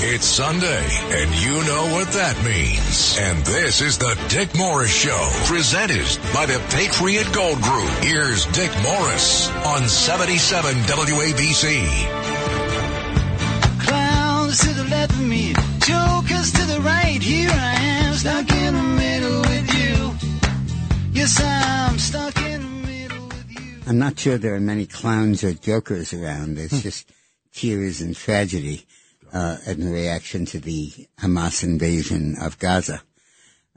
It's Sunday, and you know what that means. And this is the Dick Morris Show, presented by the Patriot Gold Group. Here's Dick Morris on 77 WABC. Clowns to the left of me, jokers to the right. Here I am, stuck in the middle with you. Yes, I'm stuck in the middle with you. I'm not sure there are many clowns or jokers around. It's hmm. just tears and tragedy uh, in reaction to the Hamas invasion of Gaza.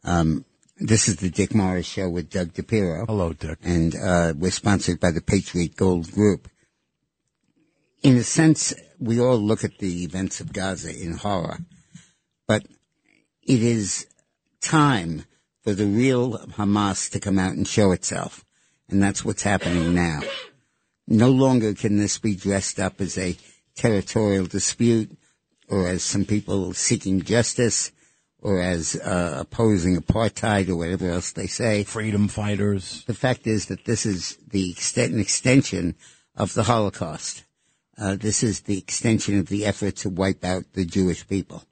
Um, this is the Dick Morris Show with Doug DePiro. Hello, Dick. And uh, we're sponsored by the Patriot Gold Group. In a sense, we all look at the events of Gaza in horror, but it is time for the real Hamas to come out and show itself. And that's what's happening now. No longer can this be dressed up as a territorial dispute or as some people seeking justice or as uh, opposing apartheid or whatever else they say. Freedom fighters. The fact is that this is the extent, an extension of the Holocaust. Uh, this is the extension of the effort to wipe out the Jewish people.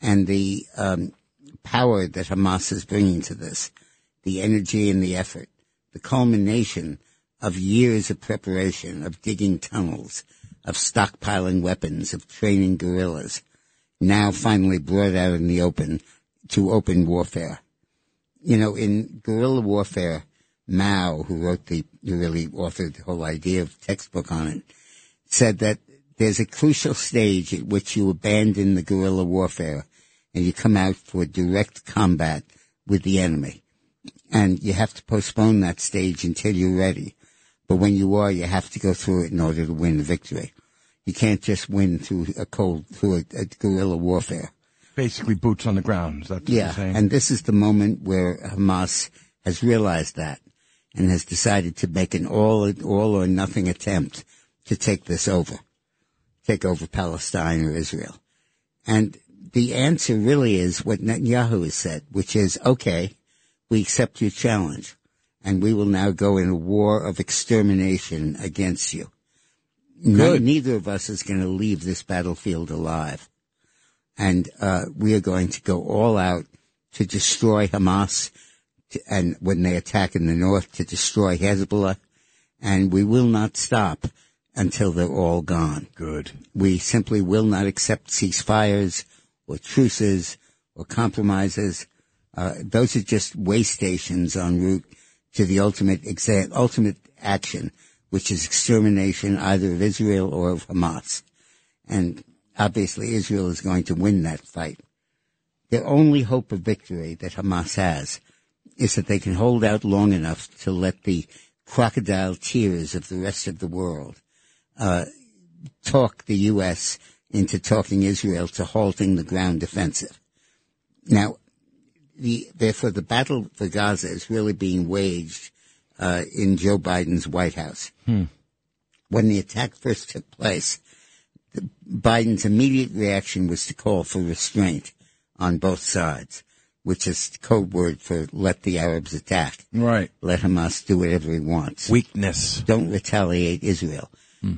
And the um, power that Hamas is bringing to this, the energy and the effort, the culmination of years of preparation, of digging tunnels, of stockpiling weapons, of training guerrillas, now finally brought out in the open to open warfare. You know, in guerrilla warfare, Mao, who wrote the, who really authored the whole idea of textbook on it, said that there's a crucial stage at which you abandon the guerrilla warfare and you come out for direct combat with the enemy. And you have to postpone that stage until you're ready. But when you are, you have to go through it in order to win the victory. You can't just win through a cold, through a, a guerrilla warfare. Basically, boots on the ground. Is that what Yeah, you're saying? and this is the moment where Hamas has realized that and has decided to make an all all or nothing attempt to take this over, take over Palestine or Israel. And the answer really is what Netanyahu has said, which is, okay, we accept your challenge and we will now go in a war of extermination against you. No, neither of us is going to leave this battlefield alive and uh, we are going to go all out to destroy Hamas, to, and when they attack in the north, to destroy Hezbollah, and we will not stop until they're all gone. Good. We simply will not accept ceasefires or truces or compromises. Uh, those are just way stations en route to the ultimate ultimate action, which is extermination either of Israel or of Hamas. And obviously Israel is going to win that fight. The only hope of victory that Hamas has is that they can hold out long enough to let the crocodile tears of the rest of the world uh, talk the U.S. into talking Israel to halting the ground offensive. Now, the, therefore, the battle for Gaza is really being waged uh, in Joe Biden's White House. When the attack first took place, the, Biden's immediate reaction was to call for restraint on both sides, which is code word for let the Arabs attack. Right. Let Hamas do whatever he wants. Weakness. Don't retaliate Israel.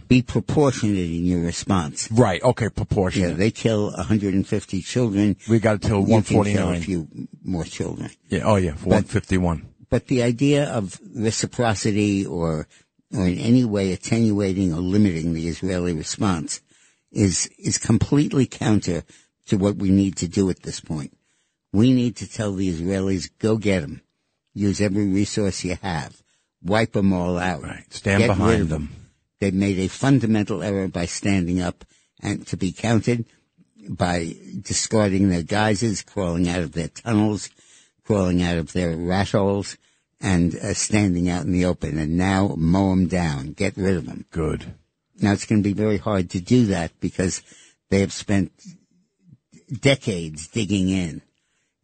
Be proportionate in your response. Right. Okay. Proportionate. Yeah, they kill 150 children. we got to till You can kill a few more children. Yeah. Oh yeah. 151. But the idea of reciprocity or, or in any way attenuating or limiting the Israeli response is, is completely counter to what we need to do at this point. We need to tell the Israelis, go get them. Use every resource you have. Wipe them all out. Right. Stand Get behind of them. They made a fundamental error by standing up and to be counted by discarding their guises, crawling out of their tunnels, crawling out of their rat holes, and uh, standing out in the open. And now mow them down, get rid of them. Good. Now it's going to be very hard to do that because they have spent decades digging in.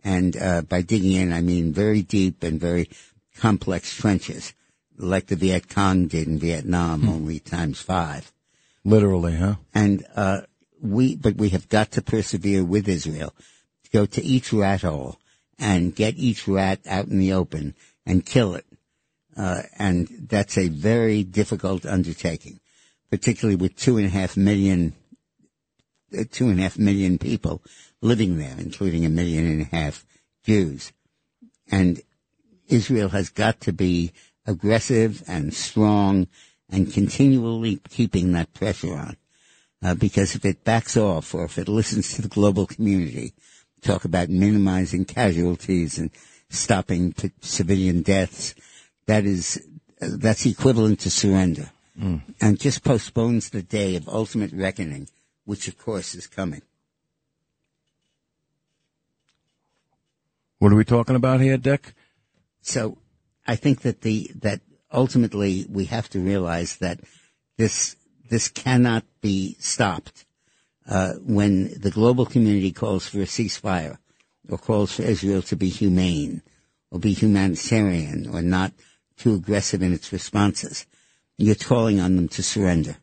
And uh, by digging in, I mean very deep and very complex trenches, like the Viet Cong did in Vietnam, only times five. Literally, huh? And uh, we, but we have got to persevere with Israel go to each rat hole and get each rat out in the open and kill it. Uh, and that's a very difficult undertaking, particularly with two and a half million, uh, two and a half million people living there, including a million and a half Jews. And Israel has got to be aggressive and strong and continually keeping that pressure on. Uh, because if it backs off or if it listens to the global community, talk about minimizing casualties and stopping civilian deaths, that is, uh, that's equivalent to surrender. And just postpones the day of ultimate reckoning, which of course is coming. What are we talking about here, Dick? So I think that the, that ultimately we have to realize that this, this cannot be stopped. Uh, when the global community calls for a ceasefire or calls for Israel to be humane or be humanitarian or not too aggressive in its responses, you're calling on them to surrender.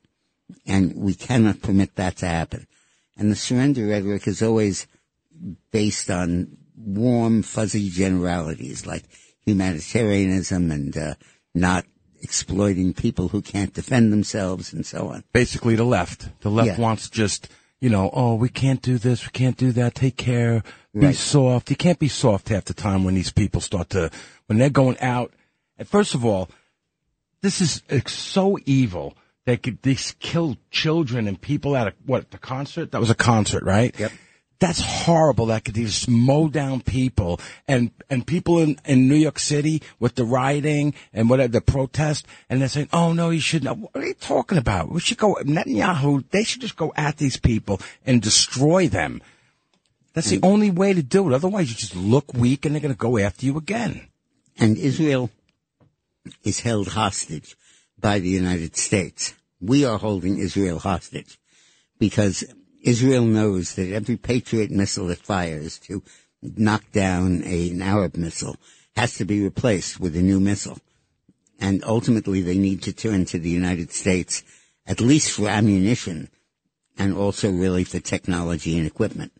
And we cannot permit that to happen. And the surrender rhetoric is always based on warm, fuzzy generalities like humanitarianism and uh, not exploiting people who can't defend themselves and so on. Basically, the left. The left Yeah. wants just, you know, oh, we can't do this, we can't do that, take care, be Right. soft. You can't be soft half the time when these people start to, when they're going out. And first of all, this is so evil. They could they kill children and people at a, what the concert? That was a concert, right? Yep. That's horrible. That could just mow down people and and people in, in New York City with the rioting and whatever the protest, and they're saying, "Oh no, you shouldn't." What are you talking about? We should go Netanyahu. They should just go at these people and destroy them. That's the mm. only way to do it. Otherwise, you just look weak, and they're going to go after you again. And Israel is held hostage by the United States. We are holding Israel hostage because Israel knows that every Patriot missile it fires to knock down a, an Arab missile has to be replaced with a new missile. And ultimately they need to turn to the United States at least for ammunition and also really for technology and equipment.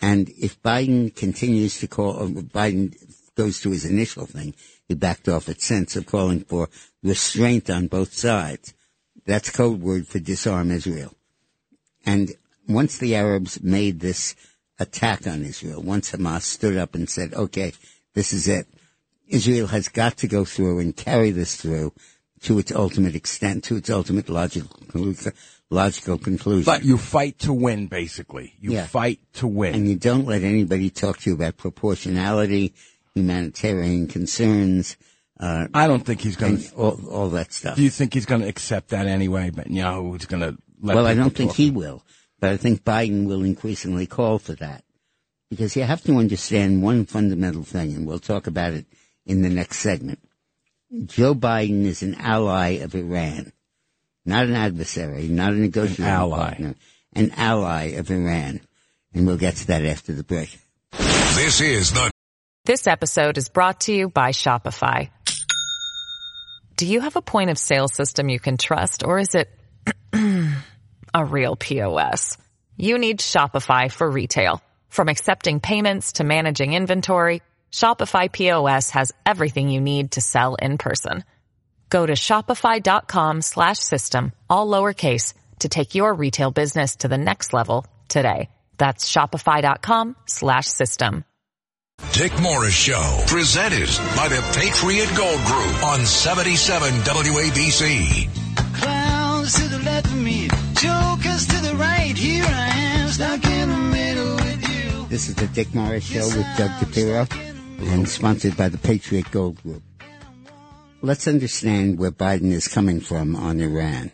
And if Biden continues to call, or Biden goes to his initial thing, he backed off it since of calling for restraint on both sides. That's code word for disarm Israel. And once the Arabs made this attack on Israel, once Hamas stood up and said, okay, this is it, Israel has got to go through and carry this through to its ultimate extent, to its ultimate logical, logical conclusion. But you fight to win, basically. You Yeah. fight to win. and you don't let anybody talk to you about proportionality, humanitarian concerns, uh, I don't think he's going to. all, all that stuff. Do you think he's going to accept that anyway? But Netanyahu is going to let. well, I don't think talk? he will, but I think Biden will increasingly call for that. Because you have to understand one fundamental thing, and we'll talk about it in the next segment. Joe Biden is an ally of Iran, not an adversary, not a negotiating ally. partner, an ally of Iran. And we'll get to that after the break. This is the This episode is brought to you by Shopify. Do you have a point of sale system you can trust or is it a real POS? You need Shopify for retail. From accepting payments to managing inventory, Shopify POS has everything you need to sell in person. Go to shopify.com slash system, all lowercase, to take your retail business to the next level today. That's shopify.com slash system. Dick Morris Show, presented by the Patriot Gold Group on 77 WABC. Clowns to the left of me, jokers to the right. Here I am, stuck in the middle with you. This is the Dick Morris Show with Doug DePiro and sponsored by the Patriot Gold Group. Let's understand where Biden is coming from on Iran.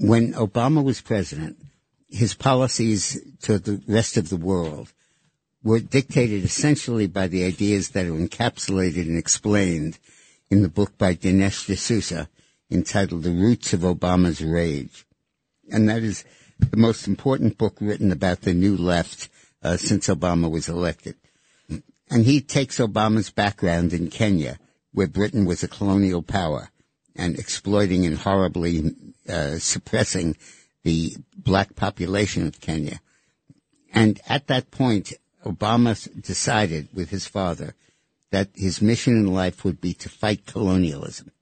When Obama was president, his policies to the rest of the world were dictated essentially by the ideas that are encapsulated and explained in the book by Dinesh D'Souza entitled The Roots of Obama's Rage. And that is the most important book written about the new left uh, since Obama was elected. And he takes Obama's background in Kenya, where Britain was a colonial power and exploiting and horribly uh, suppressing the black population of Kenya. And at that point, Obama decided with his father that his mission in life would be to fight colonialism.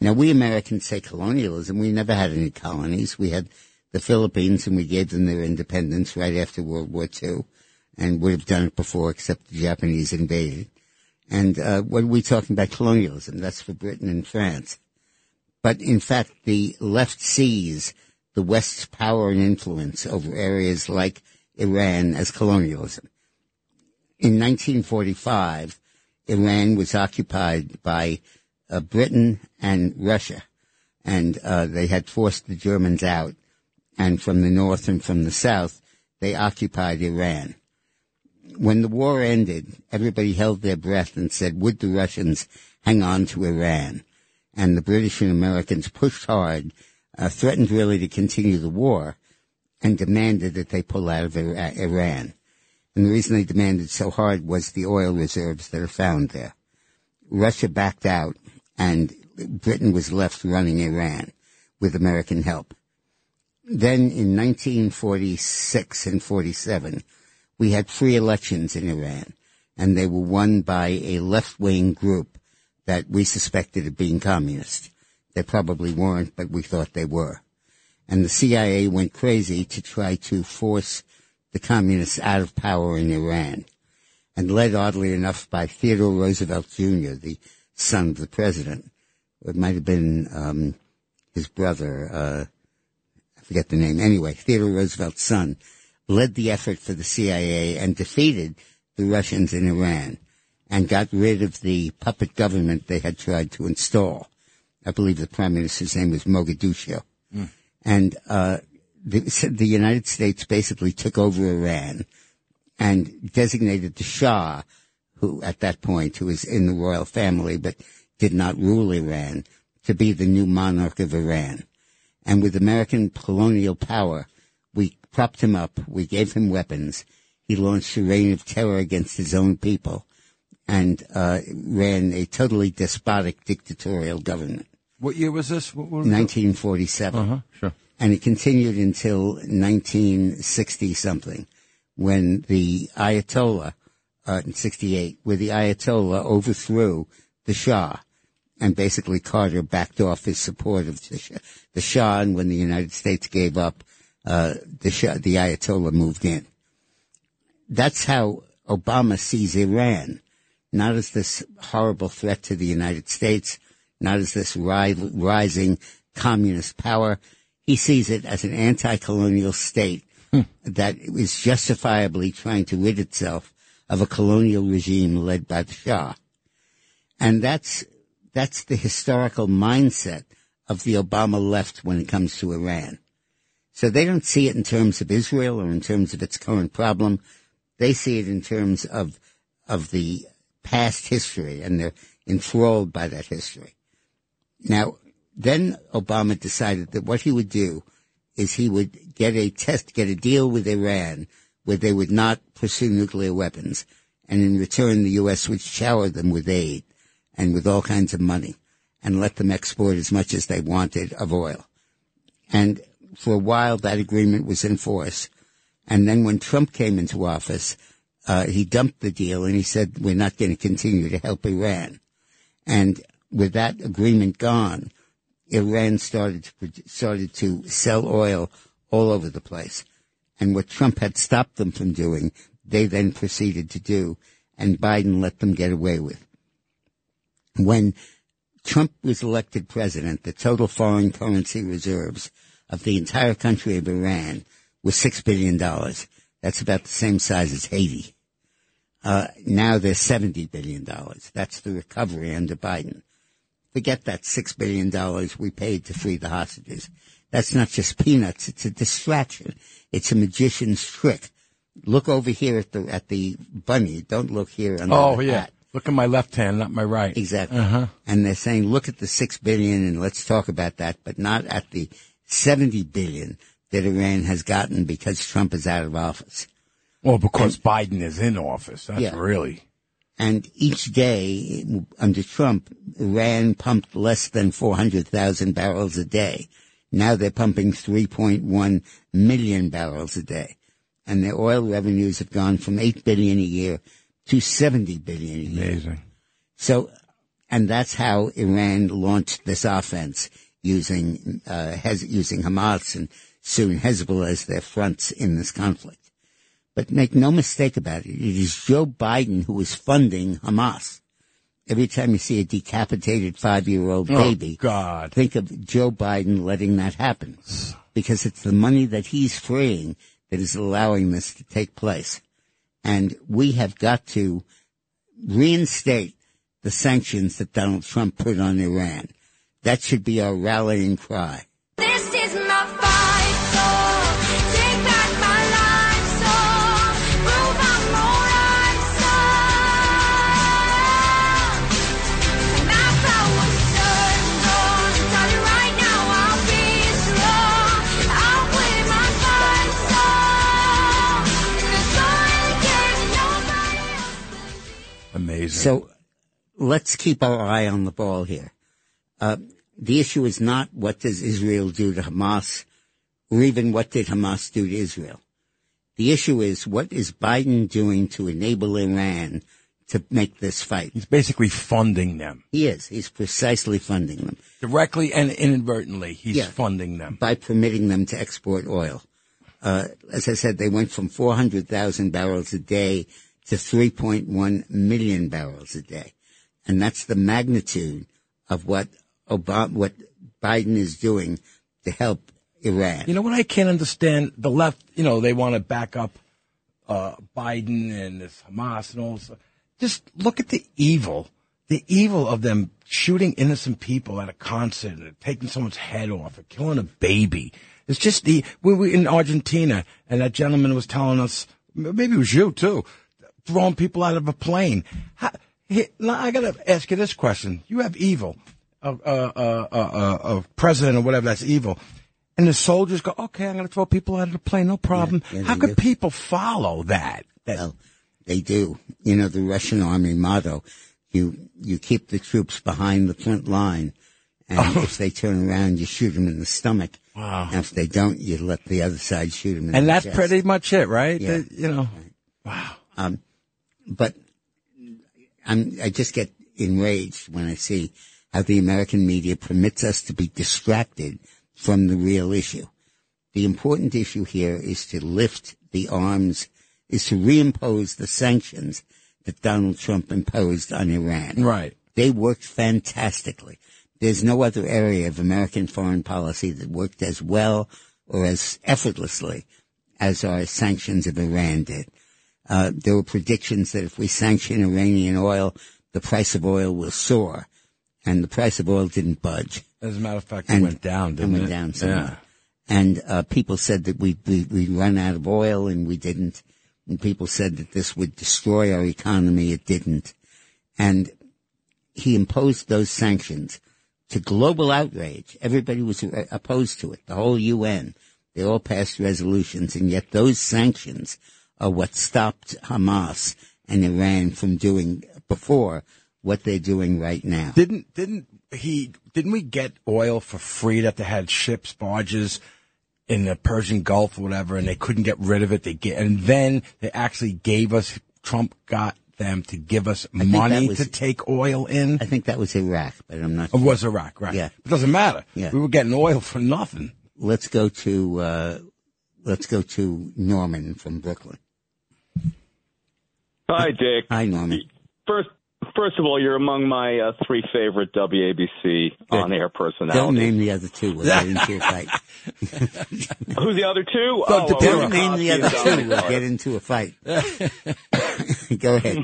Now, we Americans say colonialism. We never had any colonies. We had the Philippines and we gave them their independence right after World War II and would have done it before except the Japanese invaded. And uh, what are we talking about colonialism? That's for Britain and France. But in fact, the left sees the West's power and influence over areas like Iran as colonialism. In 1945, Iran was occupied by uh, Britain and Russia, and uh, they had forced the Germans out. And from the north and from the south, they occupied Iran. When the war ended, everybody held their breath and said, would the Russians hang on to Iran? And the British and Americans pushed hard, uh, threatened really to continue the war, and demanded that they pull out of Iran. And the reason they demanded so hard was the oil reserves that are found there. Russia backed out, and Britain was left running Iran with American help. Then in 1946 and 47, we had free elections in Iran, and they were won by a left-wing group that we suspected of being communist. They probably weren't, but we thought they were. And the CIA went crazy to try to force the communists out of power in Iran, and led oddly enough by Theodore Roosevelt Jr., the son of the president. It might have been um, his brother. Uh, forget the name. Anyway, Theodore Roosevelt's son led the effort for the CIA and defeated the Russians in Iran and got rid of the puppet government they had tried to install. I believe the prime minister's name was Mogadishu. Mm. And uh, the, the United States basically took over Iran and designated the Shah, who at that point, who was in the royal family but did not rule Iran, to be the new monarch of Iran. And with American colonial power, we propped him up, we gave him weapons, he launched a reign of terror against his own people, and uh, ran a totally despotic dictatorial government. What year was this? What, what 1947. Uh-huh, sure. And it continued until 1960 something when the Ayatollah, uh, in 68, where the Ayatollah overthrew the Shah and basically Carter backed off his support of the Shah, the Shah and when the United States gave up, uh, the Shah, the Ayatollah moved in. That's how Obama sees Iran, not as this horrible threat to the United States, not as this ri- rising communist power. He sees it as an anti-colonial state hmm. that is justifiably trying to rid itself of a colonial regime led by the Shah. And that's, that's the historical mindset of the Obama left when it comes to Iran. So they don't see it in terms of Israel or in terms of its current problem. They see it in terms of, of the past history and they're enthralled by that history. Now, then Obama decided that what he would do is he would get a test, get a deal with Iran where they would not pursue nuclear weapons. And in return, the U.S. would shower them with aid and with all kinds of money and let them export as much as they wanted of oil. And for a while, that agreement was in force. And then when Trump came into office, uh, he dumped the deal and he said, we're not going to continue to help Iran. And with that agreement gone, Iran started to, started to sell oil all over the place. And what Trump had stopped them from doing, they then proceeded to do, and Biden let them get away with. When Trump was elected president, the total foreign currency reserves of the entire country of Iran was $6 billion. That's about the same size as Haiti. Uh, now they're $70 billion. That's the recovery under Biden. Forget that $6 billion we paid to free the hostages. That's not just peanuts. It's a distraction. It's a magician's trick. Look over here at the, at the bunny. Don't look here under oh, the yeah. hat. Look at my left hand, not my right. Exactly. Uh-huh. And they're saying, look at the six billion and let's talk about that, but not at the 70 billion that Iran has gotten because Trump is out of office. Well, because Biden is in office. That's Yeah. really. And each day under Trump, Iran pumped less than 400,000 barrels a day. Now they're pumping 3.1 million barrels a day. And their oil revenues have gone from 8 billion a year to 70 billion a year. Amazing. So, and that's how Iran launched this offense using, uh, Hez- using Hamas and soon Hezbollah as their fronts in this conflict. But make no mistake about it, it is Joe Biden who is funding Hamas. Every time you see a decapitated five-year-old baby, Oh, God. think of Joe Biden letting that happen. Because it's the money that he's freeing that is allowing this to take place. And we have got to reinstate the sanctions that Donald Trump put on Iran. That should be our rallying cry. Amazing. So let's keep our eye on the ball here. Uh, the issue is not what does Israel do to Hamas, or even what did Hamas do to Israel. The issue is what is Biden doing to enable Iran to make this fight? He's basically funding them He is. He's precisely funding them directly and inadvertently. He's Yeah. funding them. by permitting them to export oil. Uh, as I said, they went from 400,000 barrels a day to 3.1 million barrels a day. And that's the magnitude of what Obama, what Biden is doing to help Iran. You know what I can't understand? The left, you know, they want to back up uh, Biden and this Hamas and all this. Just look at the evil, the evil of them shooting innocent people at a concert and taking someone's head off or killing a baby. It's just the we were in Argentina and that gentleman was telling us, maybe it was you too, throwing people out of a plane. How, he, now I got to ask you this question: You have evil, a, a, a, a, a president or whatever that's evil. And the soldiers go, okay, I'm going to throw people out of the plane, no problem. Yeah, yeah, How could do. people follow that? that Well, they do. You know, the Russian army motto, you, you keep the troops behind the front line. And oh. if they turn around, you shoot them in the stomach. Oh. Wow. And if they don't, you let the other side shoot them in and the that's chest. pretty much it, right? Yeah. You know, um, but I'm, I just get enraged when I see how the American media permits us to be distracted from the real issue. The important issue here is to lift the arms, is to reimpose the sanctions that Donald Trump imposed on Iran. right. They worked fantastically. There's no other area of American foreign policy that worked as well or as effortlessly as our sanctions of Iran did. Uh, there were predictions that if we sanction Iranian oil, the price of oil will soar. And the price of oil didn't budge. As a matter of fact, And- it went down, didn't and went it? down yeah. And uh, people said that we we we run out of oil, and we didn't. And people said that this would destroy our economy. It didn't. And he imposed those sanctions to global outrage. Everybody was opposed to it. The whole UN. They all passed resolutions, and yet those sanctions are what stopped Hamas and Iran from doing before what they're doing right now. Didn't didn't he? Didn't we get oil for free that they had ships, barges in the Persian Gulf or whatever, and they couldn't get rid of it? They get, and then they actually gave us. Trump got them to give us money was- to take oil in. I think that was Iraq, but I'm not. It was Iraq, right? Yeah. It doesn't matter. Yeah. We were getting oil for nothing. let's go to uh, let's go to Norman from Brooklyn. Hi, Dick. Hi, Norman. First, first of all, you're among my uh, three favorite WABC on-air personalities. Don't name the other two. We'll get into a fight. Who's the other two? Don't oh, well, Don't name the other two. We'll get into a fight. go ahead.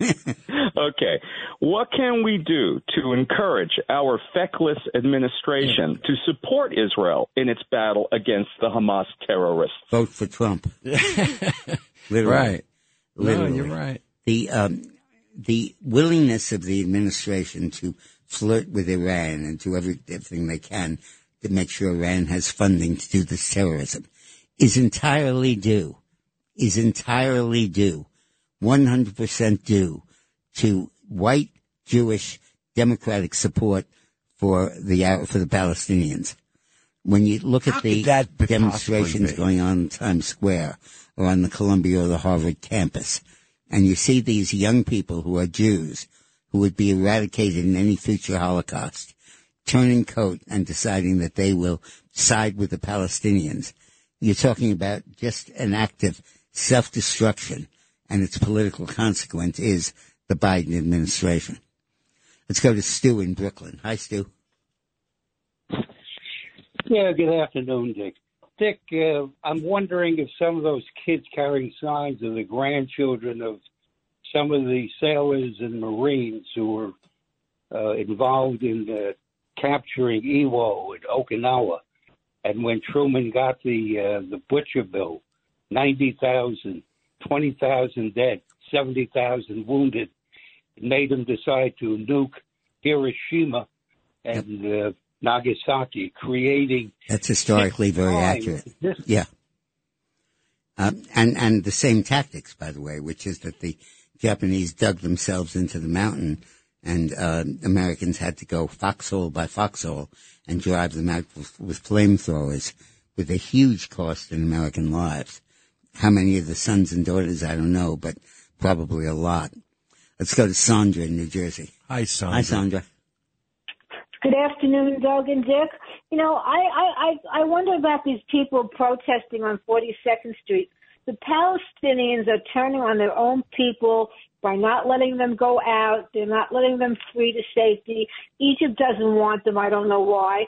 Okay. What can we do to encourage our feckless administration to support Israel in its battle against the Hamas terrorists? Vote for Trump. Literally. Right. Literally. No, you're right. The um, the willingness of the administration to flirt with Iran and do everything they can to make sure Iran has funding to do this terrorism. is entirely due, is entirely due, 100% due to white Jewish democratic support for the for the Palestinians. When you look How at the that demonstrations going on in Times Square or on the Columbia or the Harvard campus, and you see these young people who are Jews who would be eradicated in any future Holocaust, turning coat and deciding that they will side with the Palestinians. You're talking about just an act of self-destruction, and its political consequence is the Biden administration. Let's go to Stu in Brooklyn. Hi, Stu. Yeah, good afternoon, Dick. Dick, uh, I'm wondering if some of those kids carrying signs are the grandchildren of some of the sailors and Marines who were uh, involved in uh, capturing Iwo at Okinawa. And when Truman got the uh, the butcher bill, 90,000, 20,000 dead, 70,000 wounded, it made him decide to nuke Hiroshima and uh, Nagasaki, creating That's historically very accurate. Yeah. Um, and, and the same tactics, by the way, which is that the Japanese dug themselves into the mountain and, uh, Americans had to go foxhole by foxhole and drive them out with, with flamethrowers with a huge cost in American lives. How many of the sons and daughters, I don't know, but probably a lot. Let's go to Sandra in New Jersey. Hi, Sandra. Hi, Sandra. Good afternoon, Doug and Dick. You know, I, I, I I wonder about these people protesting on 42nd Street. The Palestinians are turning on their own people by not letting them go out. They're not letting them free to safety. Egypt doesn't want them. I don't know why.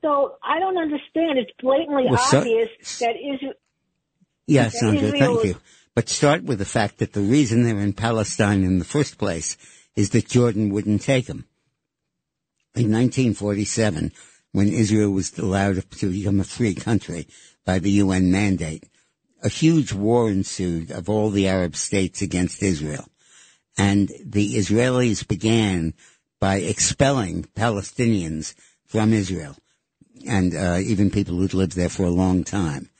So I don't understand. It's blatantly Well, so- obvious that Israel. Yeah, Sandra, Israel thank you. But start with the fact that the reason they're in Palestine in the first place is that Jordan wouldn't take them. In 1947, when Israel was allowed to become a free country by the UN mandate, a huge war ensued of all the Arab states against Israel. And the Israelis began by expelling Palestinians from Israel and uh, even people who'd lived there for a long time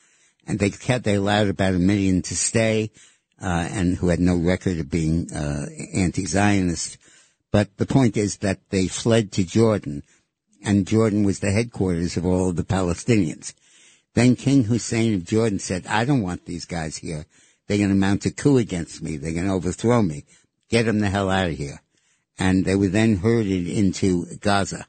and they kept they allowed about a million to stay, uh, and who had no record of being uh, anti-Zionist. But the point is that they fled to Jordan, and Jordan was the headquarters of all of the Palestinians. Then King Hussein of Jordan said, "I don't want these guys here. They're going to mount a coup against me. They're going to overthrow me. Get them the hell out of here." And they were then herded into Gaza.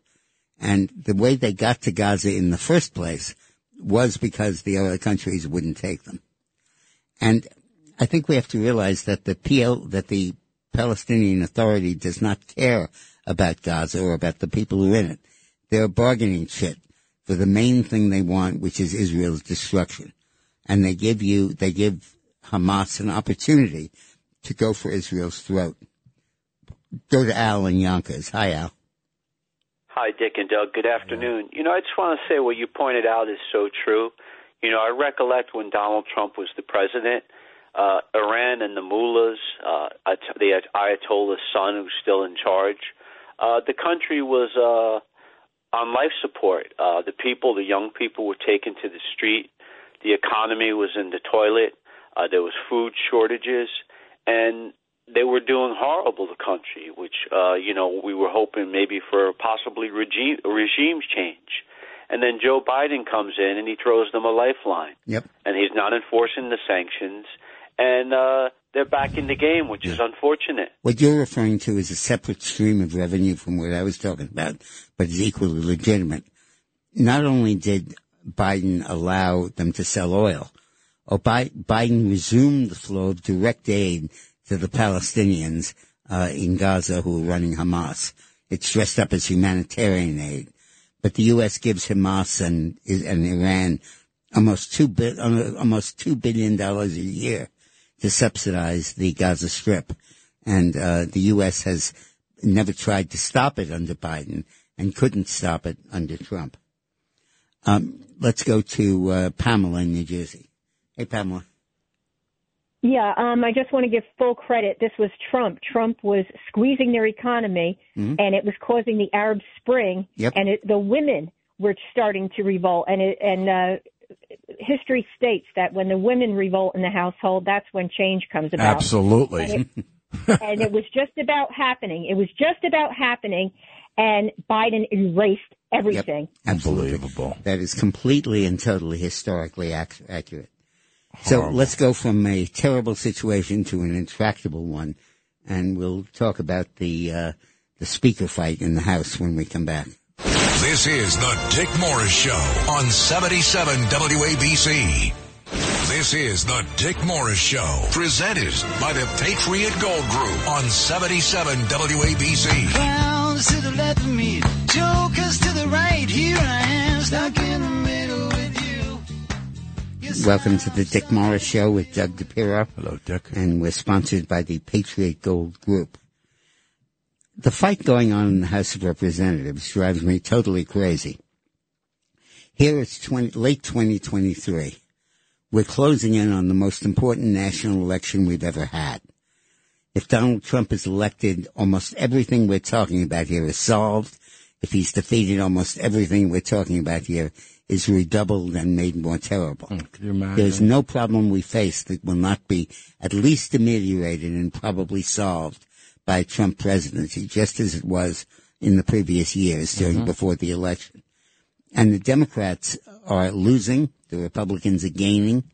And the way they got to Gaza in the first place was because the other countries wouldn't take them. And I think we have to realize that the PL, that the Palestinian Authority does not care about Gaza or about the people who are in it. They're bargaining shit for the main thing they want, which is Israel's destruction. And they give you, they give Hamas an opportunity to go for Israel's throat. Go to Al and Yonkers. Hi, Al. Hi, Dick and Doug. Good afternoon. You know, I just want to say what you pointed out is so true. You know, I recollect when Donald Trump was the president, uh, Iran and the mullahs, uh, the Ayatollah's son who's still in charge, uh, the country was uh, on life support. Uh, the people, the young people, were taken to the street. The economy was in the toilet. Uh, there was food shortages, and they were doing horrible the country, which uh, you know we were hoping maybe for possibly regime regime change. And then Joe Biden comes in and he throws them a lifeline, Yep. and he's not enforcing the sanctions, and uh, they're back in the game, which is unfortunate. What you're referring to is a separate stream of revenue from what I was talking about, but is equally legitimate. Not only did Biden allow them to sell oil, Bi- Biden resumed the flow of direct aid to the Palestinians uh, in Gaza who are running Hamas. It's dressed up as humanitarian aid, but the U.S. gives Hamas and and Iran almost two bi- almost two billion dollars a year to subsidize the Gaza Strip, and uh, the U.S. has never tried to stop it under Biden and couldn't stop it under Trump. Um, let's go to uh, Pamela in New Jersey. Hey, Pamela. Yeah, um, I just want to give full credit. This was Trump. Trump was squeezing their economy, Mhm. and it was causing the Arab Spring. Yep. And it, the women were starting to revolt, and it, and uh, history states that when the women revolt in the household, that's when change comes about. Absolutely. And it, and it was just about happening. It was just about happening, and Biden erased everything. Unbelievable. That is completely and totally historically ac- accurate. So let's go from a terrible situation to an intractable one, and we'll talk about the uh, the speaker fight in the House when we come back. This is the Dick Morris Show on 77 WABC. This is the Dick Morris Show, presented by the Patriot Gold Group on 77 WABC. Clowns to the left of me, jokers to the right. Here I am, stuck in the middle with you. Yes, Welcome to the Dick Morris Show with Doug DePiro. Hello, Dick. And we're sponsored by the Patriot Gold Group. The fight going on in the House of Representatives drives me totally crazy. Here it's 20, late 2023. We're closing in on the most important national election we've ever had. If Donald Trump is elected, almost everything we're talking about here is solved. If he's defeated, almost everything we're talking about here is redoubled and made more terrible. Hmm, can? There's no problem we face that will not be at least ameliorated and probably solved by Trump presidency, just as it was in the previous years during before the election. And the Democrats are losing. The Republicans are gaining.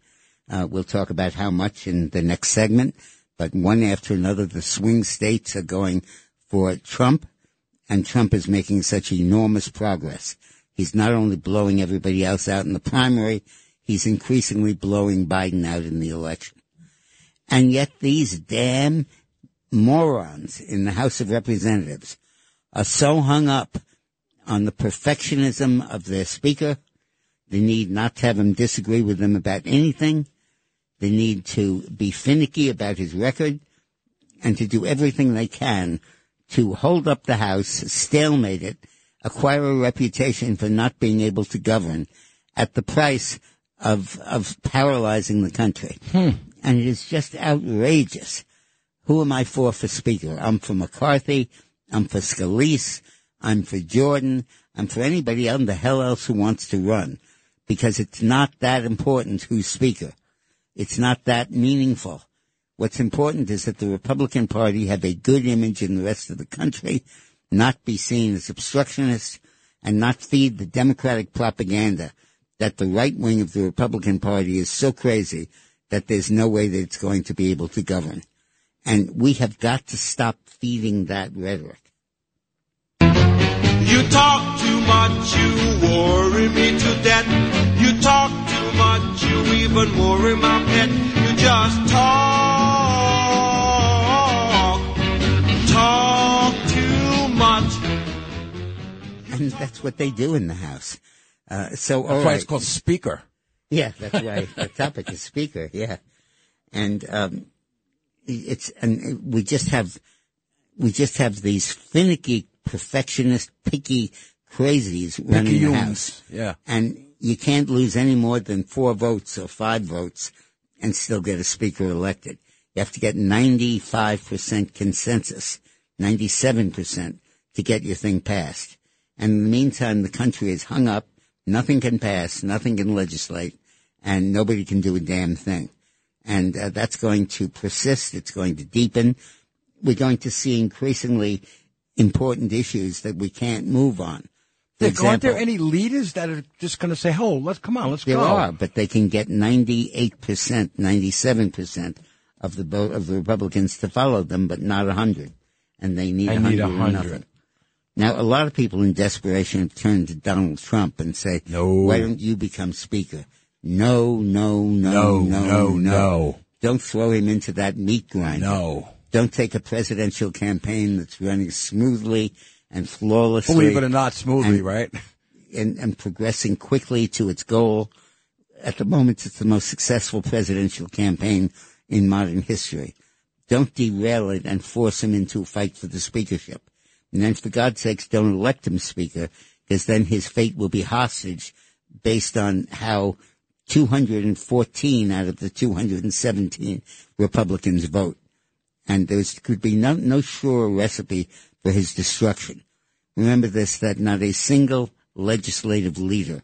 Uh, we'll talk about how much in the next segment. But one after another, the swing states are going for Trump, and Trump is making such enormous progress. He's not only blowing everybody else out in the primary, he's increasingly blowing Biden out in the election. And yet these damn morons in the House of Representatives are so hung up on the perfectionism of their speaker, the need not to have him disagree with them about anything, the need to be finicky about his record, and to do everything they can to hold up the House, stalemate it, acquire a reputation for not being able to govern at the price of, of paralyzing the country. Hmm. And it is just outrageous. Who am I for for speaker? I'm for McCarthy. I'm for Scalise. I'm for Jordan. I'm for anybody else the hell else who wants to run because it's not that important who's speaker. It's not that meaningful. What's important is that the Republican Party have a good image in the rest of the country, not be seen as obstructionists, and not feed the Democratic propaganda that the right wing of the Republican Party is so crazy that there's no way that it's going to be able to govern. And we have got to stop feeding that rhetoric. You talk too much, you worry me to death. You talk too much, you even worry my pet. You just talk, talk too much. And that's what they do in the House. Uh, so, That's all why right. it's called speaker. Yeah, that's why the topic is speaker. Yeah, and um, it's and we just have we just have these finicky, perfectionist, picky crazies running the humans. house, Yeah. and you can't lose any more than four votes or five votes and still get a speaker elected. You have to get ninety five percent consensus, ninety seven percent to get your thing passed. And in the meantime, the country is hung up. Nothing can pass. Nothing can legislate. And nobody can do a damn thing. And uh, that's going to persist. It's going to deepen. We're going to see increasingly important issues that we can't move on. Dick, aren't there any leaders that are just going to say, "Oh, let's come on, let's there go"? are, but they can get 98%, 97% of the vote of the Republicans to follow them, but not 100. And they need I 100 need or 100. nothing. Now, a lot of people in desperation have turned to Donald Trump and say, No. why don't you become speaker? No, no, no, No, no, no, no. Don't throw him into that meat grinder. No. Don't take a presidential campaign that's running smoothly and flawlessly Believe it or not, smoothly, And- right? and, and progressing quickly to its goal. At the moment, it's the most successful presidential campaign in modern history. Don't derail it and force him into a fight for the speakership. And then, for God's sakes, don't elect him speaker, because then his fate will be hostage based on how 214 out of the 217 Republicans vote. And there could be no, no sure recipe for his destruction. Remember this, that not a single legislative leader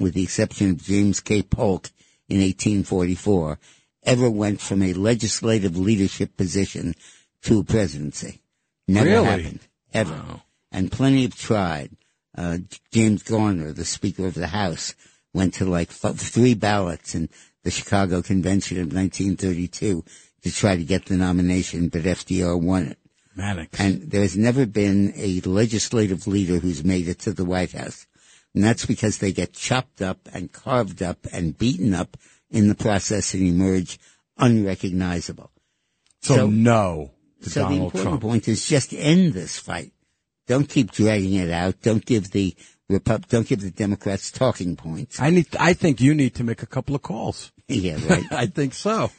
with the exception of James K. Polk in 1844, ever went from a legislative leadership position to a presidency. Never Really? happened. Ever. And plenty have tried. Uh, James Garner, the Speaker of the House, went to like f- three ballots in the Chicago Convention of 1932 to try to get the nomination, but FDR won it. Mannix. And there's never been a legislative leader who's made it to the White House. And that's because they get chopped up and carved up and beaten up in the process and emerge unrecognizable. So, no to so the important Trump. point is just end this fight. Don't keep dragging it out. Don't give the Repub- don't give the Democrats talking points. I need. I think you need to make a couple of calls. Yeah, right. I think so.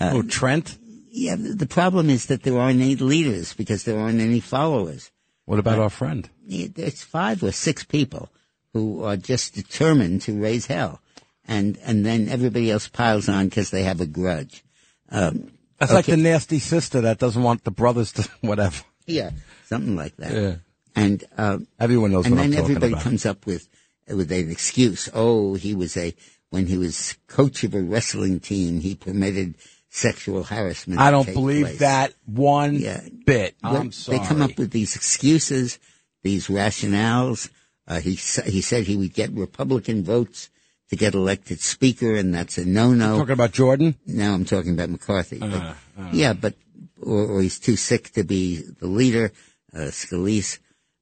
Uh, oh, Trent. Yeah, the problem is that there aren't any leaders because there aren't any followers. What about Uh, our friend? There's five or six people who are just determined to raise hell, and and then everybody else piles on because they have a grudge. Um, That's like the nasty sister that doesn't want the brothers to whatever. Yeah, something like that. Yeah. And um, Everyone knows and what then I'm everybody about. comes up with with an excuse. Oh, he was a when he was coach of a wrestling team, he permitted sexual harassment. I don't believe place. that one Yeah. bit. I'm sorry. They come up with these excuses, these rationales. Uh, he he said he would get Republican votes to get elected speaker, and that's a no-no. Talking about Jordan? No, I'm talking about McCarthy. But- Uh, uh. yeah, but or, or he's too sick to be the leader, uh, Scalise.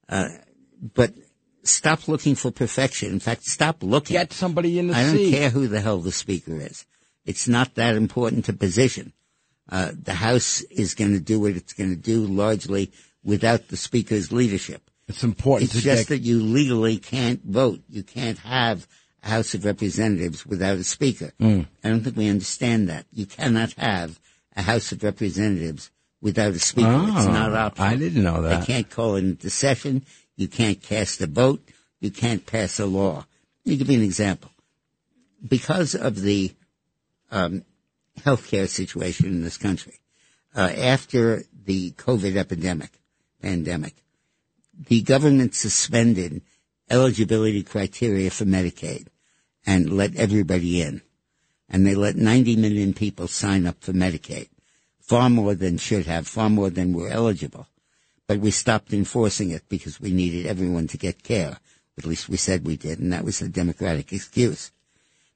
Uh, but stop looking for perfection. In fact, stop looking. Get somebody in the seat. I don't seat. care who the hell the speaker is. It's not that important to position. Uh, the House is going to do what it's going to do largely without the speaker's leadership. It's important It's just get- that you legally can't vote. You can't have a House of Representatives without a speaker. Mm. I don't think we understand that. You cannot have a House of Representatives without a speaker. it's Oh, not optional. I didn't know that. They can't call it into session. You can't cast a vote. You can't pass a law. Let me give you an example. Because of the um, healthcare situation in this country, uh, after the COVID epidemic, pandemic, the government suspended eligibility criteria for Medicaid and let everybody in. And they let 90 million people sign up for Medicaid. Far more than should have, far more than were eligible. But we stopped enforcing it because we needed everyone to get care. At least we said we did, and that was a Democratic excuse.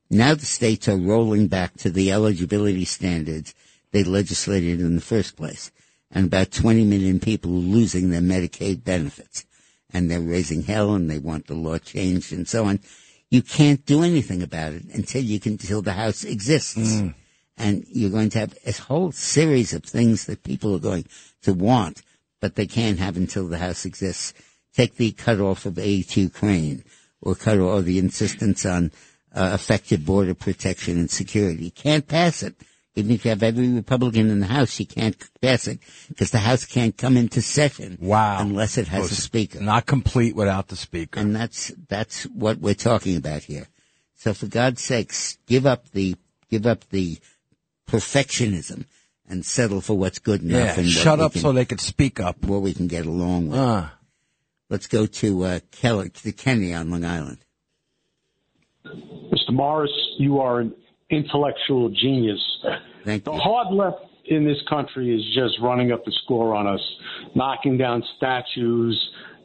Now the states are rolling back to the eligibility standards they legislated in the first place. And about 20 million people are losing their Medicaid benefits. And they're raising hell and they want the law changed and so on. You can't do anything about it until you can, until the House exists. Mm. And you're going to have a whole series of things that people are going to want, but they can't have until the House exists. Take the cutoff of aid to Ukraine or cut or the insistence on uh, effective border protection and security. You can't pass it. Even if you have every Republican in the House, you can't pass it because the House can't come into session Wow. unless it has Oh, a speaker. Not complete without the speaker. And that's that's what we're talking about here. So for God's sakes, give up the give up the perfectionism and settle for what's good enough. Yeah, and shut up can- so they could speak up. What we can get along with. Uh. Let's go to uh, Kelly, to Kenny on Long Island. Mr. Morris, you are an intellectual genius. Thank the you. hard left in this country is just running up the score on us, knocking down statues,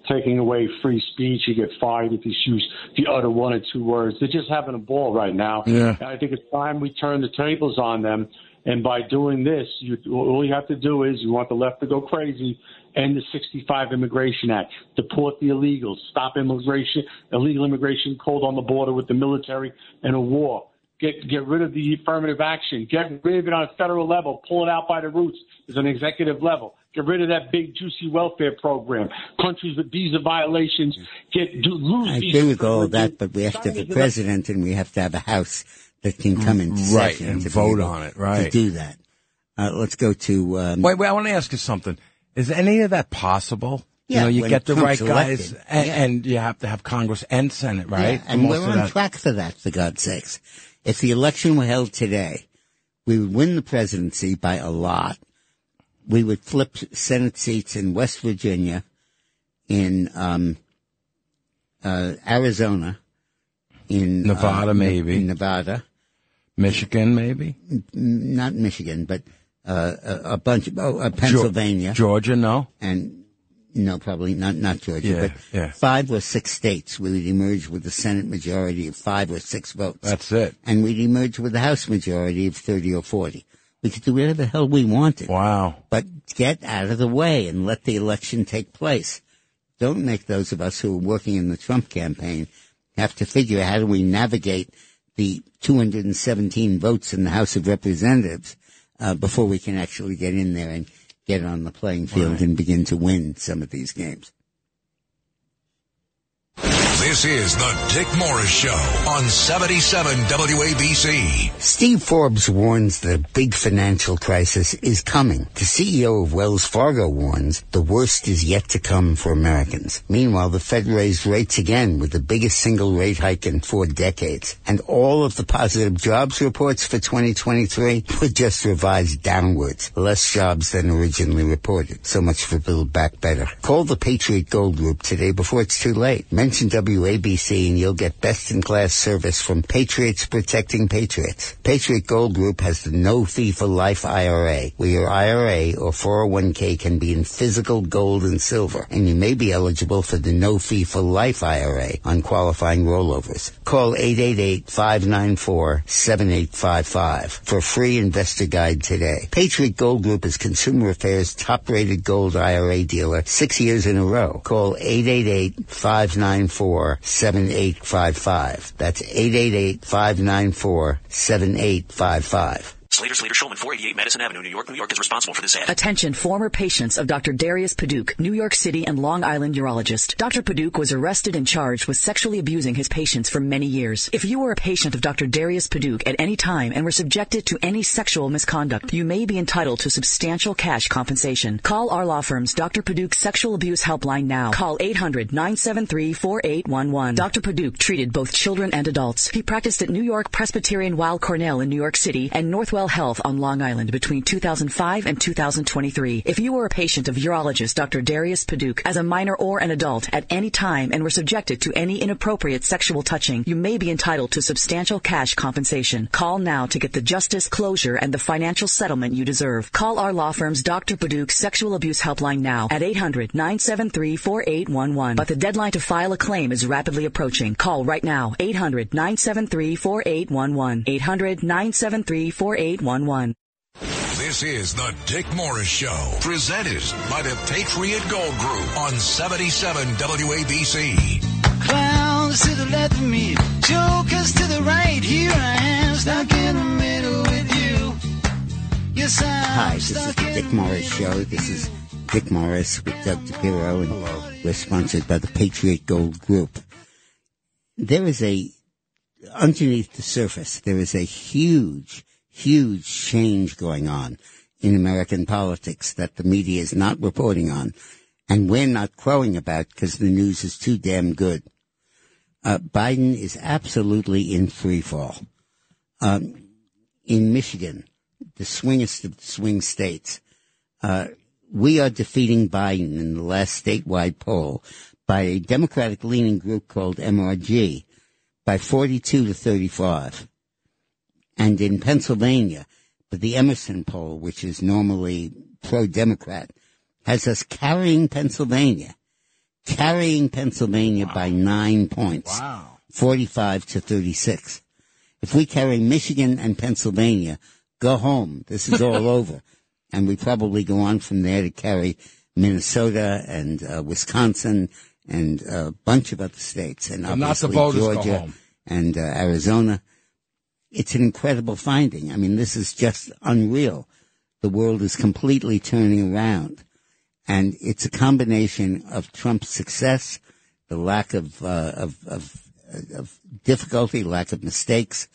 taking away free speech. You get fired if you use you utter one or two words. They're just having a ball right now. Yeah. And I think it's time we turn the tables on them. And by doing this, you, all you have to do is you want the left to go crazy. End the 65 Immigration Act. Deport the illegals. Stop immigration, illegal immigration cold on the border with the military and a war. Get get rid of the affirmative action. Get rid of it on a federal level. Pull it out by the roots. As an executive level. Get rid of that big juicy welfare program. Countries with visa violations get do, lose I visa agree with all that, but we have to have a president and we have to have a House that can come into Right, session and to vote on it, Right To do that. Uh, let's go to um, Wait, wait, I want to ask you something. Is any of that possible? Yeah, you know, you get the Trump's right guys, and, Yeah. and you have to have Congress and Senate, right? Yeah, and we're on that. track for that, for God's sakes. If the election were held today, we would win the presidency by a lot. We would flip Senate seats in West Virginia, in um, uh, Arizona, in Nevada, uh, maybe. in Nevada, Michigan, maybe. Not Michigan, but uh, a, a bunch of oh, uh, Pennsylvania, Georgia, no. and no, probably not not Georgia, Yeah, but yeah. five or six states we would emerge with a Senate majority of five or six votes. That's it. and we'd emerge with a House majority of 30 or 40. We could do whatever the hell we wanted. Wow. But get out of the way and let the election take place. Don't make those of us who are working in the Trump campaign have to figure how do we navigate the 217 votes in the House of Representatives uh, before we can actually get in there and get on the playing field and begin to win some of these games. This is the Dick Morris Show on 77 WABC. Steve Forbes warns the big financial crisis is coming. The CEO of Wells Fargo warns the worst is yet to come for Americans. Meanwhile, the Fed raised rates again with the biggest single rate hike in four decades. And all of the positive jobs reports for 2023 were just revised downwards. Less jobs than originally reported. So much for Build Back Better. Call the Patriot Gold Group today before it's too late. Mention WABC and you'll get best in class service from Patriots Protecting Patriots. Patriot Gold Group has the no fee for life IRA, where your IRA or 401k can be in physical gold and silver, and you may be eligible for the no fee for life IRA on qualifying rollovers. Call 888-594-7855 for a free investor guide today. Patriot Gold Group is Consumer Affairs top rated gold IRA dealer six years in a row. Call 888-594-7855. That's 888-594-7855. Slater, Slater, Schulman, 488 Madison Avenue, New York, New York is responsible for this ad. Attention former patients of Dr. Darius Paduch, New York City and Long Island urologist. Dr. Paduch was arrested and charged with sexually abusing his patients for many years. If you were a patient of Dr. Darius Paduch at any time and were subjected to any sexual misconduct, you may be entitled to substantial cash compensation. Call our law firm's Dr. Paduch Sexual Abuse Helpline now. Call 800-973-4811. Dr. Paduch treated both children and adults. He practiced at New York Presbyterian Weill Cornell in New York City and Northwell Health on Long Island between 2005 and 2023. If you were a patient of urologist Dr. Darius Paduch as a minor or an adult at any time and were subjected to any inappropriate sexual touching, you may be entitled to substantial cash compensation. Call now to get the justice, closure, and the financial settlement you deserve. Call our law firm's Dr. Paduch Sexual Abuse Helpline now at 800-973-4811. But the deadline to file a claim is rapidly approaching. Call right now. 800-973-4811. 800-973-4811. This is the Dick Morris Show, presented by the Patriot Gold Group on 77 WABC. Clowns to the left of me, jokers to the right. Here I am, stuck in the middle with you. Yes, I'm Hi, this is the Dick Morris Show. This is Dick Morris with Doug DePiro, and we're sponsored by the Patriot Gold Group. There is a, underneath the surface, there is a huge, huge change going on in American politics that the media is not reporting on, and we're not crowing about because the news is too damn good. Uh, Biden is absolutely in free fall. Um, in Michigan, the swingest of the swing states, uh, we are defeating Biden in the last statewide poll by a Democratic leaning group called MRG by 42 to 35. And in Pennsylvania, but the Emerson poll, which is normally pro-Democrat, has us carrying Pennsylvania, carrying Pennsylvania by nine points. Wow. 45 to 36. If we carry Michigan and Pennsylvania, go home. This is all over. And we probably go on from there to carry Minnesota and uh, Wisconsin and a bunch of other states and the obviously Georgia home. and uh, Arizona. It's an incredible finding. I mean, this is just unreal. The world is completely turning around. And it's a combination of Trump's success, the lack of, uh, of, of, of difficulty, lack of mistakes,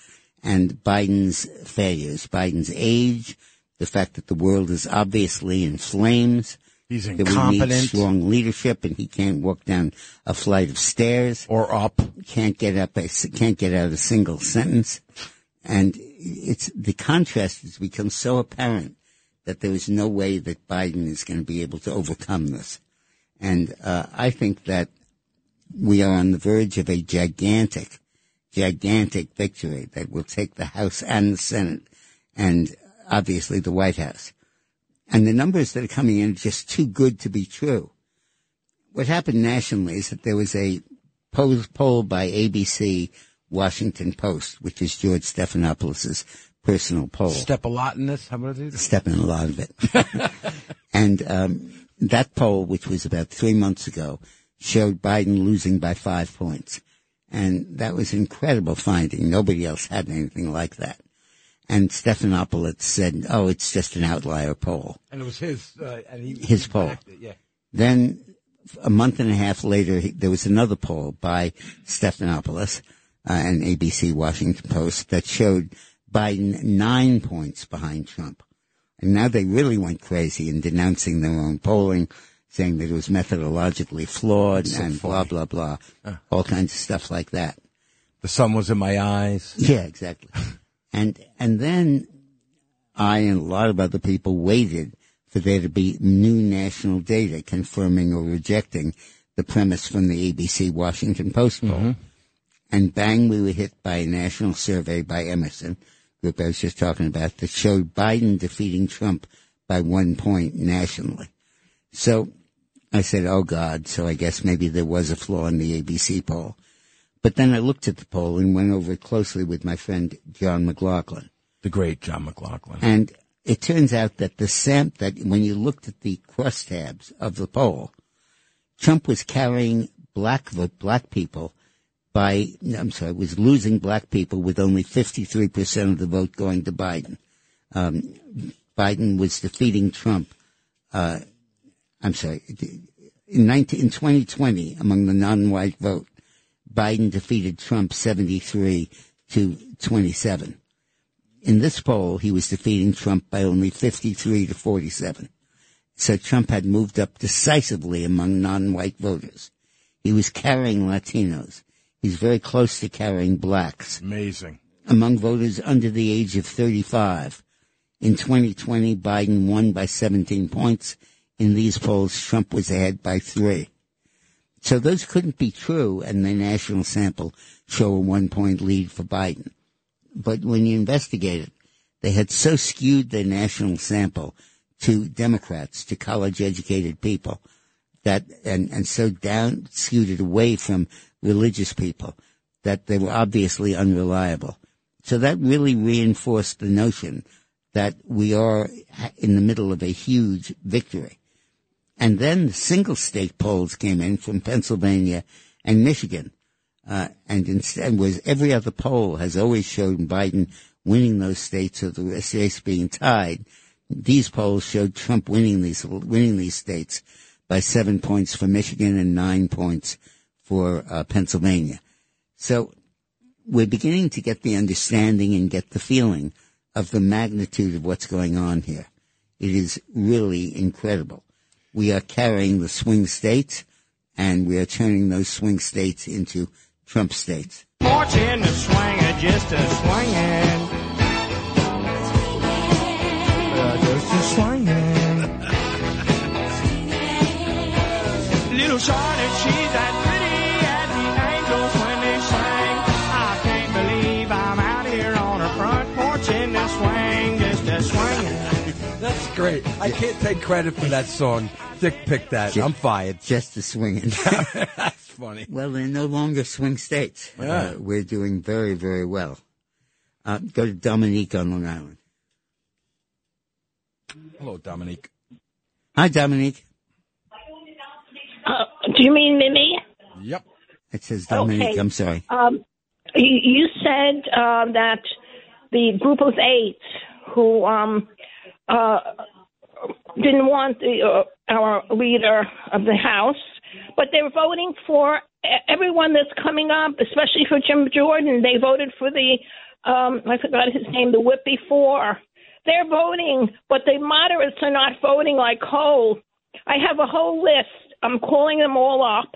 and Biden's failures. Biden's age, the fact that the world is obviously in flames. He's that we need strong leadership, and he can't walk down a flight of stairs or up. Can't get up. A, can't get out a single sentence, and it's the contrast has become so apparent that there is no way that Biden is going to be able to overcome this. And uh, I think that we are on the verge of a gigantic, gigantic victory that will take the House and the Senate and obviously the White House. And the numbers that are coming in are just too good to be true. What happened nationally is that there was a poll, poll by ABC Washington Post, which is George Stephanopoulos' personal poll. Step a lot in this. How about it? Stepping a lot of it. and um, that poll, which was about three months ago, showed Biden losing by five points. And that was incredible finding. Nobody else had anything like that. And Stephanopoulos said, oh, it's just an outlier poll. And it was his. Uh, and he, His he poll. Yeah. Then a month and a half later, he- there was another poll by Stephanopoulos uh, and ABC Washington Post that showed Biden nine points behind Trump. And now they really went crazy in denouncing their own polling, saying that it was methodologically flawed So and funny. blah, blah, blah. All kinds of stuff like that. The sun was in my eyes. Yeah, exactly. and and then I and a lot of other people waited for there to be new national data confirming or rejecting the premise from the ABC Washington Post poll. And bang, we were hit by a national survey by Emerson, group I was just talking about, that showed Biden defeating Trump by one point nationally. So I said, oh God, so I guess maybe there was a flaw in the ABC poll. But then I looked at the poll and went over it closely with my friend John McLaughlin. The great John McLaughlin. And it turns out that the sam that when you looked at the crosstabs of the poll, Trump was carrying black vote, black people by, I'm sorry, was losing black people with only 53% of the vote going to Biden. Um, Biden was defeating Trump, uh, I'm sorry, in 19, in 2020 among the non-white vote, Biden defeated Trump 73 to 27. In this poll, he was defeating Trump by only 53 to 47. So Trump had moved up decisively among non-white voters. He was carrying Latinos. He's very close to carrying blacks. Amazing. Among voters under the age of 35. In 2020, Biden won by 17 points. In these polls, Trump was ahead by three. So those couldn't be true, and the national sample show a one point lead for Biden. But when you investigate it, they had so skewed their national sample to Democrats, to college educated people, that, and, and so down, skewed it away from religious people, that they were obviously unreliable. So that really reinforced the notion that we are in the middle of a huge victory. And then the single state polls came in from Pennsylvania and Michigan. Uh, and instead was every other poll has always shown Biden winning those states or the states being tied. These polls showed Trump winning these, winning these states by seven points for Michigan and nine points for uh, Pennsylvania. So we're beginning to get the understanding and get the feeling of the magnitude of what's going on here. It is really incredible. We are carrying the swing states and we are turning those swing states into Trump states. Fortune to swing it, just a swinging. Uh, just a swinging. Little Charlotte, she's that great. I can't take credit for that song. Dick picked that. I'm fired. Just the swinging. That's funny. Well, they're no longer swing states. Yeah. Uh, we're doing very, very well. Uh, go to Dominique on Long Island. Hello, Dominique. Hi, Dominique. Uh, do you mean Mimi? Yep. It says Dominique. Okay. I'm sorry. Um, you, you said um, that the group of eight who um, uh, didn't want the, uh, our leader of the House, but they're voting for everyone that's coming up, especially for Jim Jordan. They voted for the, um, I forgot his name, the whip before. They're voting, but the moderates are not voting like Cole. I have a whole list. I'm calling them all up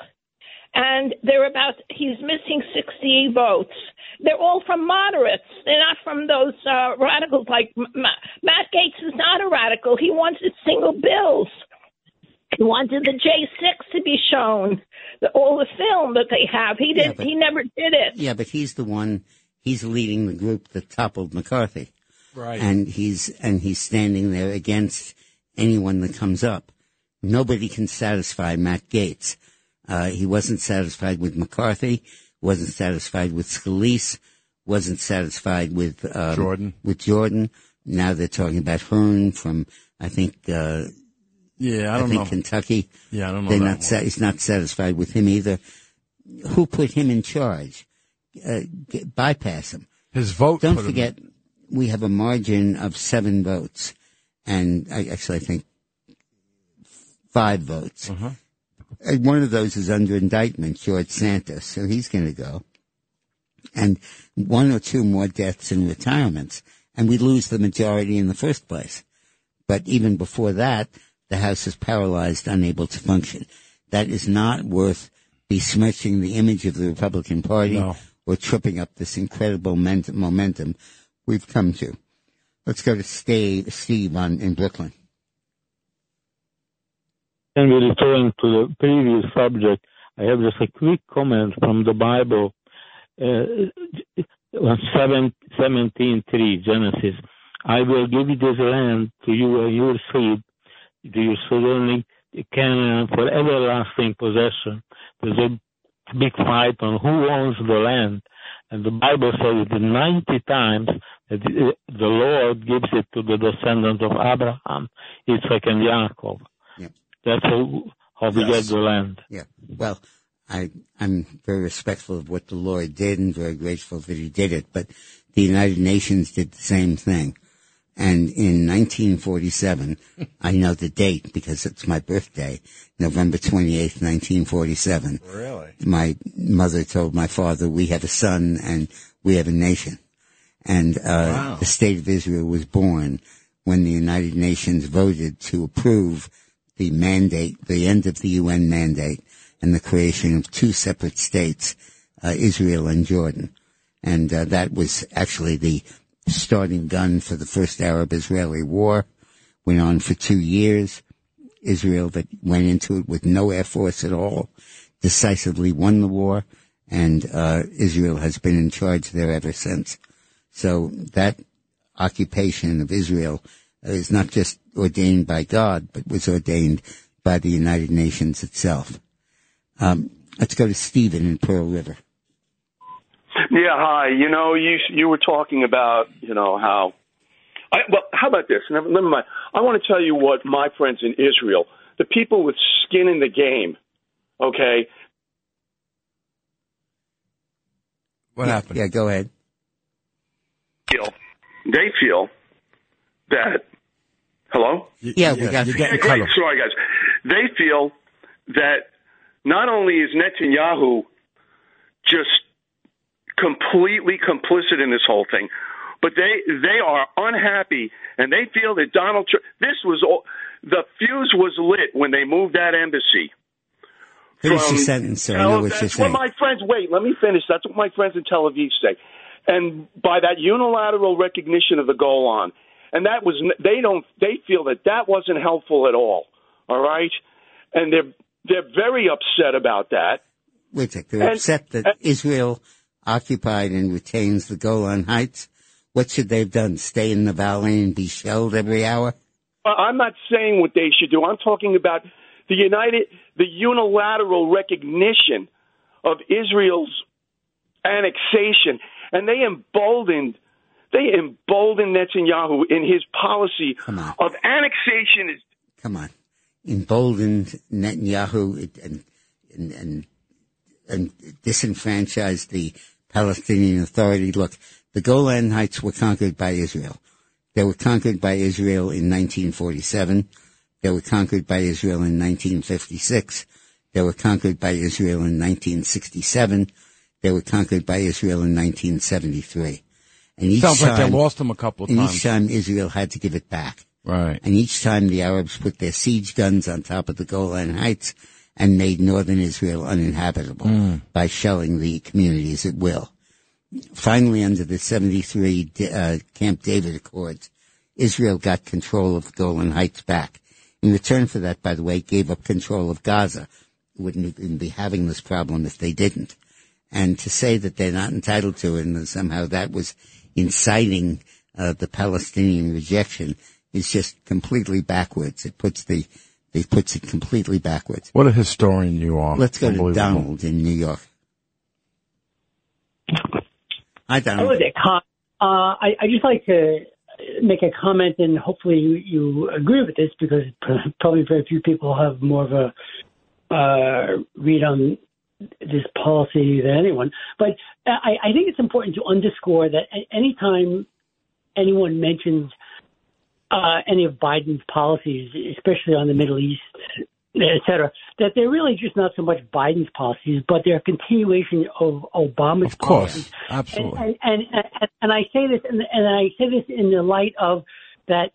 and they're about he's missing 60 votes. They're all from moderates. They're not from those uh, radicals like M- Ma- Matt Gaetz is not a radical. He wanted single bills. He wanted the J6 to be shown. the, all the film that they have. He Yeah, did. but- he never did it. Yeah, but he's the one. He's leading the group that toppled McCarthy. Right. and he's and he's standing there against anyone that comes up. Nobody can satisfy Matt Gaetz. Uh, he wasn't satisfied with McCarthy. Wasn't satisfied with Scalise. Wasn't satisfied with um, Jordan. With Jordan. Now they're talking about Hern from I think uh, Yeah, I don't I think know. Kentucky. Yeah, I don't know They're not. Sa- he's not satisfied with him either. Who put him in charge? Uh, get, bypass him. His vote. Don't put him- forget, we have a margin of seven votes, and I actually I think five votes. Uh-huh. And one of those is under indictment, George Santos, so he's going to go. And one or two more deaths and retirements, and we lose the majority in the first place. But even before that, the House is paralyzed, unable to function. That is not worth besmirching the image of the Republican Party No. or tripping up this incredible ment- momentum we've come to. Let's go to Steve, Steve on, in Brooklyn. And we're referring to the previous subject. I have just a quick comment from the Bible, uh, on 7, 17.3, Genesis. I will give this land to you and your seed, to your sojourning Canaan for everlasting possession. There's a big fight on who owns the land. And the Bible says it 90 times that the the Lord gives it to the descendants of Abraham, Isaac, and Jacob. That's how, how we Yes. get the land. Yeah. Well, I, I'm very respectful of what the Lord did and very grateful that he did it, but the United Nations did the same thing. And in 1947, I know the date because it's my birthday, November 28th, 1947. Really? My mother told my father, we have a son and we have a nation. And, uh, the state of Israel was born when the United Nations voted to approve the mandate, the end of the UN mandate and the creation of two separate states, uh, Israel and Jordan. And, uh, that was actually the starting gun for the first Arab-Israeli war. Went on for two years. Israel that went into it with no air force at all, decisively won the war, and uh, Israel has been in charge there ever since. So that occupation of Israel is not just ordained by God, but was ordained by the United Nations itself. Um, let's go to Stephen in Pearl River. Yeah, hi. You know, you you were talking about you know how. I, well, how about this? Never, never mind. I want to tell you what my friends in Israel, the people with skin in the game, okay. What happened? Yeah, go ahead. Feel they feel that. Hello. Yeah, we got you're getting Yeah, great. Sorry, guys. They feel that not only is Netanyahu just completely complicit in this whole thing, but they they are unhappy and they feel that Donald Trump. This was all the fuse was lit when they moved that embassy. Finish from- your sentence, sir. I know what that's you're saying. what my friends. Wait, let me finish. That's what my friends in Tel Aviv say. And by that unilateral recognition of the Golan, and that was they don't they feel that that wasn't helpful at all. All right, and they're they're very upset about that. Wait a. They're And- upset that and- Israel occupied and retains the Golan Heights. What should they have done? Stay in the valley and be shelled every hour? Uh, I'm not saying what they should do. I'm talking about the United, the unilateral recognition of Israel's annexation, and they emboldened, they emboldened Netanyahu in his policy of annexation. Come on. Emboldened Netanyahu and, and, and, and disenfranchised the Palestinian Authority. Look, the Golan Heights were conquered by Israel. They were conquered by Israel in 1947. They were conquered by Israel in 1956. They were conquered by Israel in 1967. They were conquered by Israel in 1973. And each Sounds like they time- lost them a couple of and times. each time Israel had to give it back. Right. And each time the Arabs put their siege guns on top of the Golan Heights and made northern Israel uninhabitable Mm. by shelling the communities at will. Finally, under the 73 uh, Camp David Accords, Israel got control of the Golan Heights back. In return for that, by the way, gave up control of Gaza wouldn't even be having this problem if they didn't. And to say that they're not entitled to it and that somehow that was inciting uh, the Palestinian rejection is just completely backwards. It puts the it puts it completely backwards. What a historian you are. Let's go to Donald in New York. Hi, Donald. Hello there. Con. Uh, I, I just like to make a comment, and hopefully you, you agree with this because probably very few people have more of a uh, read on this policy than anyone. But I, I think it's important to underscore that anytime anyone mentions uh, any of Biden's policies, especially on the Middle East, et cetera, that they're really just not so much Biden's policies, but they're a continuation of Obama's Of course, policies. absolutely. And, and, and, and I say this, and, and I say this in the light of that.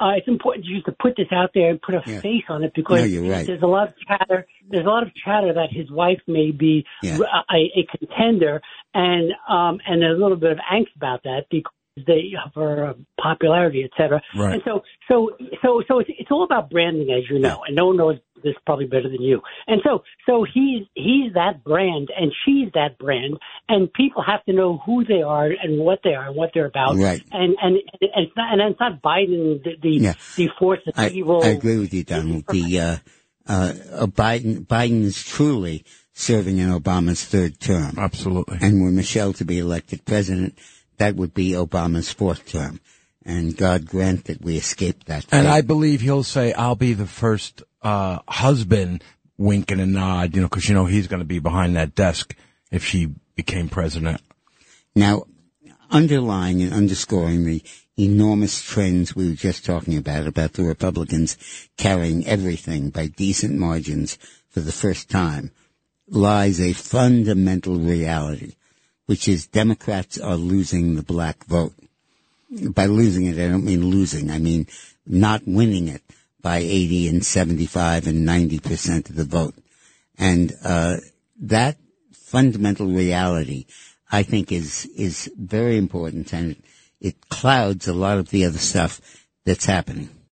Uh, it's important just to put this out there and put a Yeah. face on it because No, right. there's a lot of chatter. There's a lot of chatter that his wife may be Yeah. a, a contender, and um, and there's a little bit of angst about that because they of her uh, popularity, et cetera. Right. And so, so, so, so it's, it's all about branding, as you know, and no one knows this probably better than you. And so, so he's he's that brand, and she's that brand, and people have to know who they are and what they are and what they're about. Right. And and and it's not and it's not Biden the the, Yeah. the force of I, evil. I agree with you, Donald. The uh, uh, uh, Biden Biden is truly serving in Obama's third term. Absolutely. And were Michelle to be elected president, that would be Obama's fourth term. And God grant that we escape that. And. I believe he'll say, I'll be the first uh, husband, wink and a nod, you know, because, you know, he's going to be behind that desk if she became president. Now, underlying and underscoring the enormous trends we were just talking about, about the Republicans carrying everything by decent margins for the first time, lies a fundamental reality, which is Democrats are losing the black vote. By losing it, I don't mean losing. I mean not winning it by 80 and 75 and 90 percent of the vote. And, uh, that fundamental reality, I think is, is very important and it clouds a lot of the other stuff that's happening.